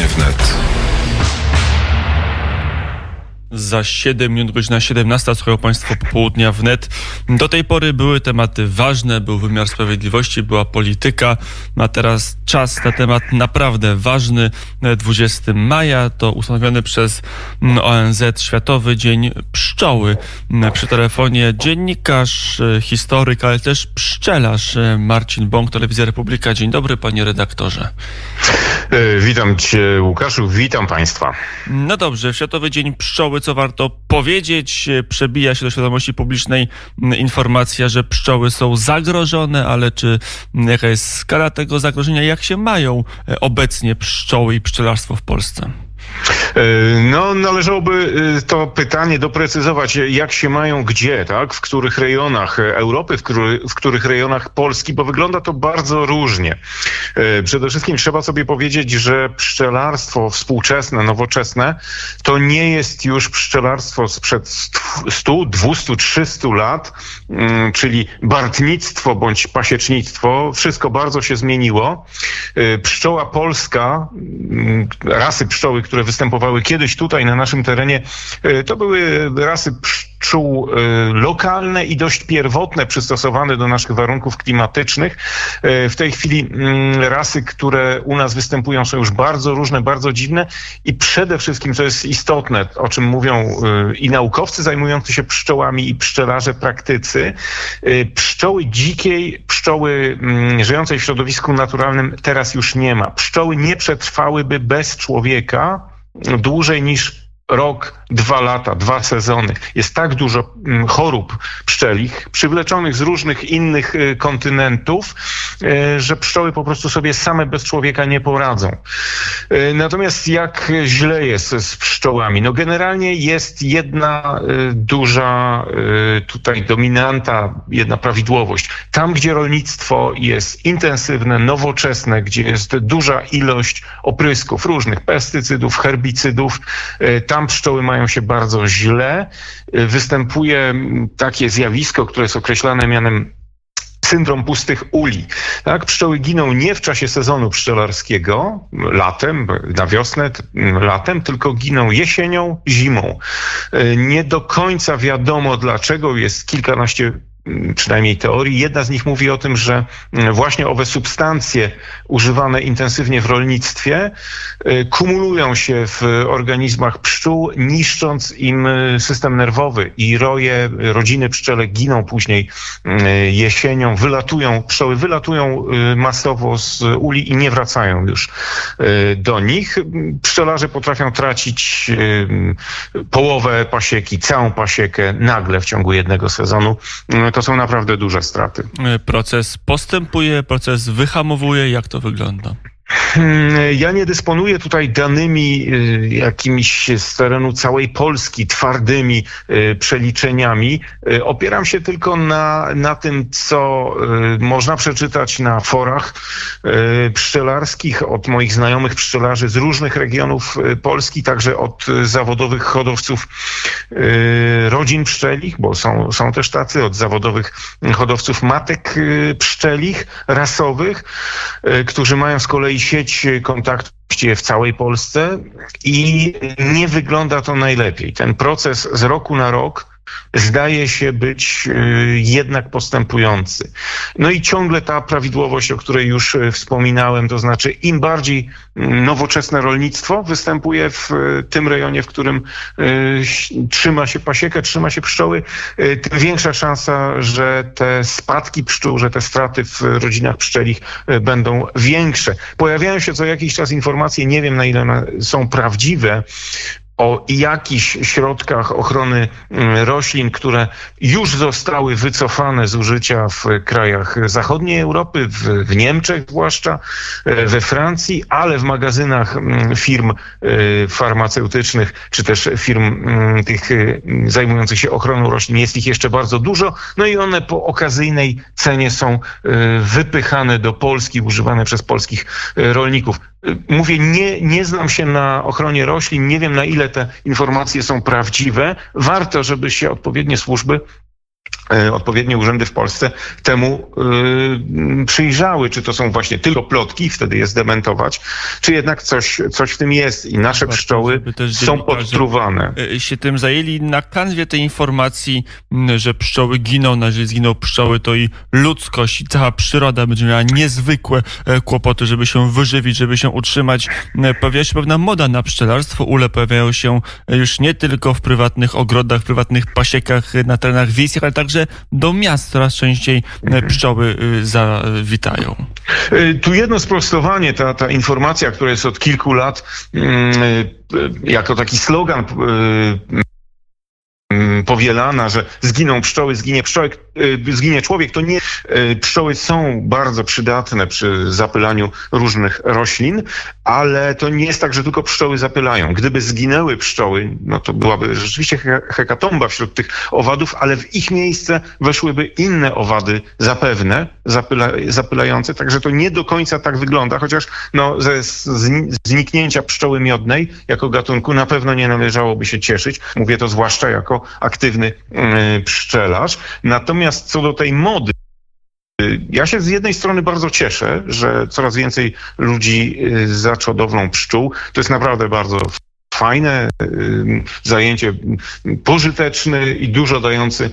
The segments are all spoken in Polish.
Popołudnie wnet. Za 7 minut, godzina 17, słuchają Państwo popołudnia wnet. Do tej pory były tematy ważne, był wymiar sprawiedliwości, była polityka, a teraz czas na temat naprawdę ważny. 20 maja to ustanowiony przez ONZ Światowy Dzień Pszczoły. Przy telefonie dziennikarz, historyk, ale też pszczelarz Marcin Bąk, Telewizja Republika. Dzień dobry, panie redaktorze. E, witam cię, Łukaszu, witam państwa. No dobrze, Światowy Dzień Pszczoły, co warto powiedzieć? Przebija się do świadomości publicznej informacja, że pszczoły są zagrożone, ale czy jaka jest skala tego zagrożenia? Jak się mają e, obecnie pszczoły i pszczelarstwo w Polsce? E, no, należałoby e, to pytanie doprecyzować, jak się mają gdzie, tak? W których rejonach Europy, w, który, w których rejonach Polski, bo wygląda to bardzo różnie. E, przede wszystkim trzeba sobie powiedzieć, że pszczelarstwo współczesne, nowoczesne, to nie jest już pszczelarstwo sprzed 100, 200, 300 lat, mm, czyli bartnictwo bądź pasiecznictwo. Wszystko bardzo się zmieniło. Pszczoła polska, mm, rasy pszczoły, które występowały kiedyś tutaj na naszym terenie, e, to były rasy pszczół e, lokalne i dość pierwotne, przystosowane do naszych warunków klimatycznych. E, w tej chwili mm, rasy, które u nas występują, są już bardzo różne, bardzo dziwne i przede wszystkim, co jest istotne, o czym mówią i naukowcy zajmujący się pszczołami, i pszczelarze praktycy, pszczoły dzikiej, pszczoły mm, żyjącej w środowisku naturalnym teraz już nie ma. Pszczoły nie przetrwałyby bez człowieka dłużej niż rok, dwa lata, dwa sezony. Jest tak dużo mm, chorób pszczelich, przywleczonych z różnych innych y, kontynentów, y, że pszczoły po prostu sobie same bez człowieka nie poradzą. Y, natomiast jak źle jest z pszczołami? No generalnie jest jedna duża tutaj dominanta, jedna prawidłowość. Tam, gdzie rolnictwo jest intensywne, nowoczesne, gdzie jest duża ilość oprysków, różnych pestycydów, herbicydów, tam tam pszczoły mają się bardzo źle. Występuje takie zjawisko, które jest określane mianem syndrom pustych uli. Tak? Pszczoły giną nie w czasie sezonu pszczelarskiego, latem, na wiosnę, latem, tylko giną jesienią, zimą. Nie do końca wiadomo dlaczego, jest kilkanaście przynajmniej teorii. Jedna z nich mówi o tym, że mm, właśnie owe substancje używane intensywnie w rolnictwie y, kumulują się w organizmach pszczół, niszcząc im y, system nerwowy i roje, rodziny pszczele giną później y, jesienią, wylatują, pszczoły wylatują masowo z uli i nie wracają już do nich. Pszczelarze potrafią tracić połowę pasieki, całą pasiekę nagle w ciągu jednego sezonu to są naprawdę duże straty. Proces postępuje, proces wyhamowuje. Jak to wygląda? Hmm, ja nie dysponuję tutaj danymi y, jakimiś z terenu całej Polski, twardymi y, przeliczeniami. Y, opieram się tylko na, na tym, co można przeczytać na forach pszczelarskich od moich znajomych pszczelarzy z różnych regionów Polski, także od zawodowych hodowców rodzin pszczelich, bo są, są też tacy, od zawodowych hodowców matek pszczelich, rasowych, którzy mają z kolei sieć kontaktów w całej Polsce i nie wygląda to najlepiej. Ten proces z roku na rok zdaje się być y, jednak postępujący. No i ciągle ta prawidłowość, o której już y, wspominałem, to znaczy im bardziej mm, nowoczesne rolnictwo występuje w y, tym rejonie, w którym trzyma się pasiekę, trzyma się pszczoły, tym większa szansa, że te spadki pszczół, że te straty w rodzinach pszczelich będą większe. Pojawiają się co jakiś czas informacje, nie wiem na ile są prawdziwe, o jakichś środkach ochrony mm, roślin, które już zostały wycofane z użycia w krajach zachodniej Europy, w, w Niemczech zwłaszcza, e, we Francji, ale w magazynach mm, firm e, farmaceutycznych czy też firm mm, tych e, zajmujących się ochroną roślin jest ich jeszcze bardzo dużo. No i one po okazyjnej cenie są wypychane do Polski, używane przez polskich rolników. Mówię, nie, nie znam się na ochronie roślin, nie wiem na ile te informacje są prawdziwe. Warto, żeby się odpowiednie służby odpowiednie urzędy w Polsce temu yy, przyjrzały, czy to są właśnie tylko plotki, wtedy je zdementować, czy jednak coś, coś w tym jest i nasze Warto, pszczoły są podtruwane. E, się tym zajęli na kanwie tej informacji, że pszczoły giną, na jeżeli zginą pszczoły, to i ludzkość, i cała przyroda będzie miała niezwykłe kłopoty, żeby się wyżywić, żeby się utrzymać. Pojawia się pewna moda na pszczelarstwo, ule pojawiają się już nie tylko w prywatnych ogrodach, w prywatnych pasiekach, na terenach wiejskich, ale także do miast coraz częściej e, pszczoły e, zawitają. E, tu jedno sprostowanie, ta, ta informacja, która jest od kilku lat mm, jako taki slogan mm, powielana, że zginą pszczoły, zginie pszczołek, Y, zginie człowiek, to nie y, pszczoły są bardzo przydatne przy zapylaniu różnych roślin, ale to nie jest tak, że tylko pszczoły zapylają. Gdyby zginęły pszczoły, no to byłaby rzeczywiście hekatomba wśród tych owadów, ale w ich miejsce weszłyby inne owady zapewne zapyla, zapylające, także to nie do końca tak wygląda, chociaż no, ze zniknięcia pszczoły miodnej jako gatunku na pewno nie należałoby się cieszyć. Mówię to zwłaszcza jako aktywny yy, pszczelarz. Natomiast Natomiast co do tej mody, ja się z jednej strony bardzo cieszę, że coraz więcej ludzi y, za czodowną pszczół. To jest naprawdę bardzo fajne zajęcie, pożyteczny i dużo dający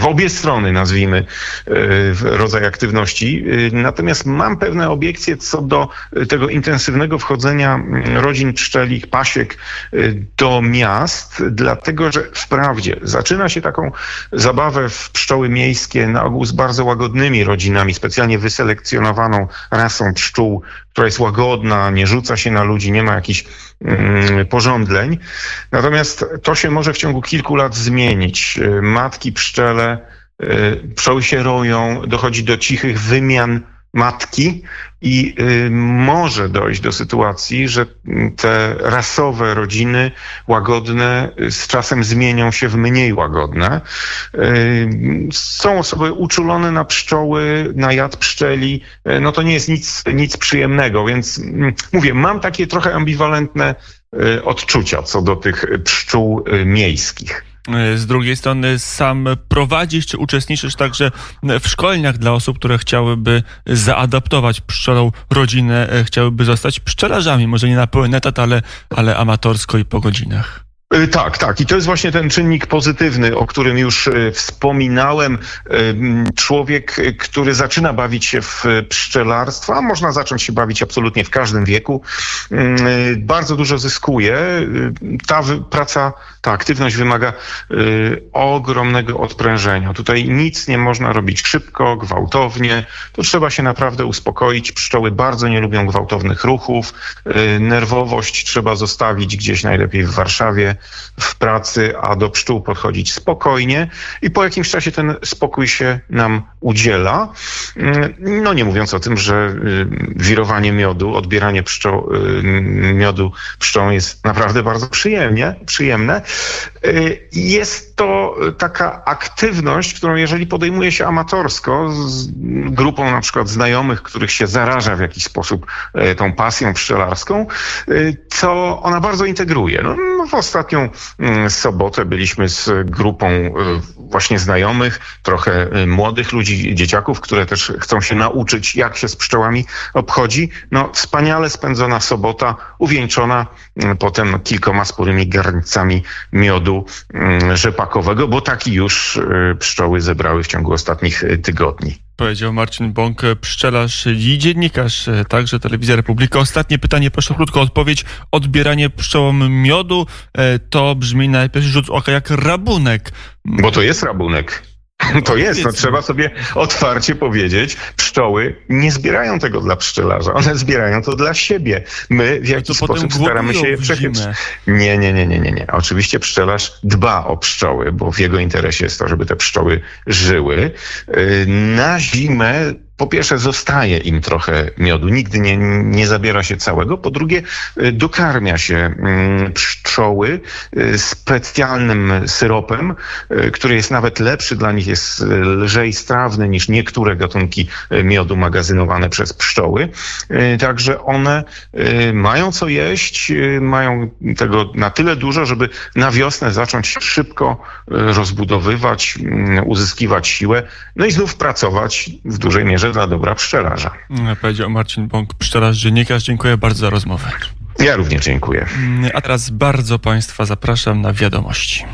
w obie strony, nazwijmy, e, rodzaj aktywności. E, natomiast mam pewne obiekcje co do tego intensywnego wchodzenia rodzin pszczelich, pasiek do miast, dlatego że wprawdzie zaczyna się taką zabawę w pszczoły miejskie na ogół z bardzo łagodnymi rodzinami, specjalnie wyselekcjonowaną rasą pszczół, która jest łagodna, nie rzuca się na ludzi, nie ma jakichś mm, porządleń. Natomiast to się może w ciągu kilku lat zmienić. Matki pszczele, y, pszczoły się roją, dochodzi do cichych wymian matki i y, może dojść do sytuacji, że te rasowe rodziny łagodne y, z czasem zmienią się w mniej łagodne. Y, są osoby uczulone na pszczoły, na jad pszczeli. No to nie jest nic, nic przyjemnego, więc mm, mówię, mam takie trochę ambiwalentne odczucia co do tych pszczół miejskich. E, z drugiej strony sam prowadzisz czy uczestniczysz także w szkoleniach dla osób, które chciałyby zaadaptować pszczelą rodzinę, e, chciałyby zostać pszczelarzami, może nie na pełen etat, ale, ale amatorsko i po godzinach. Y, tak, tak. I to jest właśnie ten czynnik pozytywny, o którym już y, wspominałem. Y, człowiek, który zaczyna bawić się w pszczelarstwo, a można zacząć się bawić absolutnie w każdym wieku, bardzo dużo zyskuje. Ta praca, ta aktywność wymaga ogromnego odprężenia. Tutaj nic nie można robić szybko, gwałtownie. Tu trzeba się naprawdę uspokoić. Pszczoły bardzo nie lubią gwałtownych ruchów. Nerwowość trzeba zostawić gdzieś najlepiej w Warszawie w pracy, a do pszczół podchodzić spokojnie i po jakimś czasie ten spokój się nam udziela. Mm, no nie mówiąc o tym, że y, wirowanie miodu, odbieranie pszczoł, y, miodu pszczą jest naprawdę bardzo przyjemnie, przyjemne. Y, jest to taka aktywność, którą jeżeli podejmuje się amatorsko z grupą na przykład znajomych, których się zaraża w jakiś sposób tą pasją pszczelarską, to ona bardzo integruje. No, w ostatnią mm, sobotę byliśmy z grupą właśnie znajomych, trochę y, młodych ludzi, dzieciaków, które też chcą się nauczyć, jak się z pszczołami obchodzi. No, wspaniale spędzona sobota, uwieńczona y, potem kilkoma sporymi garnicami miodu y, rzepakowego, bo taki już pszczoły zebrały w ciągu ostatnich tygodni. Powiedział Marcin Bąk, pszczelarz i dziennikarz, także Telewizja Republika. Ostatnie pytanie, proszę krótko odpowiedź. Odbieranie pszczołom miodu to brzmi najpierw rzut oka jak rabunek. Bo to jest rabunek. To jest, no trzeba sobie otwarcie powiedzieć, pszczoły nie zbierają tego dla pszczelarza, one zbierają to dla siebie. My w jakiś sposób staramy się je przechytrzyć. Nie, nie, nie, nie, nie, nie. Oczywiście pszczelarz dba o pszczoły, bo w jego interesie jest to, żeby te pszczoły żyły. Y, na zimę po pierwsze zostaje im trochę miodu, nigdy nie, nie zabiera się całego. Po drugie, dokarmia się mm, pszczoły specjalnym syropem, który jest nawet lepszy dla nich, jest lżej strawny niż niektóre gatunki miodu magazynowane przez pszczoły. Także one mają co jeść, mają tego na tyle dużo, żeby na wiosnę zacząć szybko rozbudowywać, mm, uzyskiwać siłę, no i znów pracować w dużej mierze dla dobra pszczelarza. Powiedział Marcin Bąk, pszczelarz dziennikarz. Dziękuję bardzo za rozmowę. Ja również dziękuję. A teraz bardzo Państwa zapraszam na wiadomości.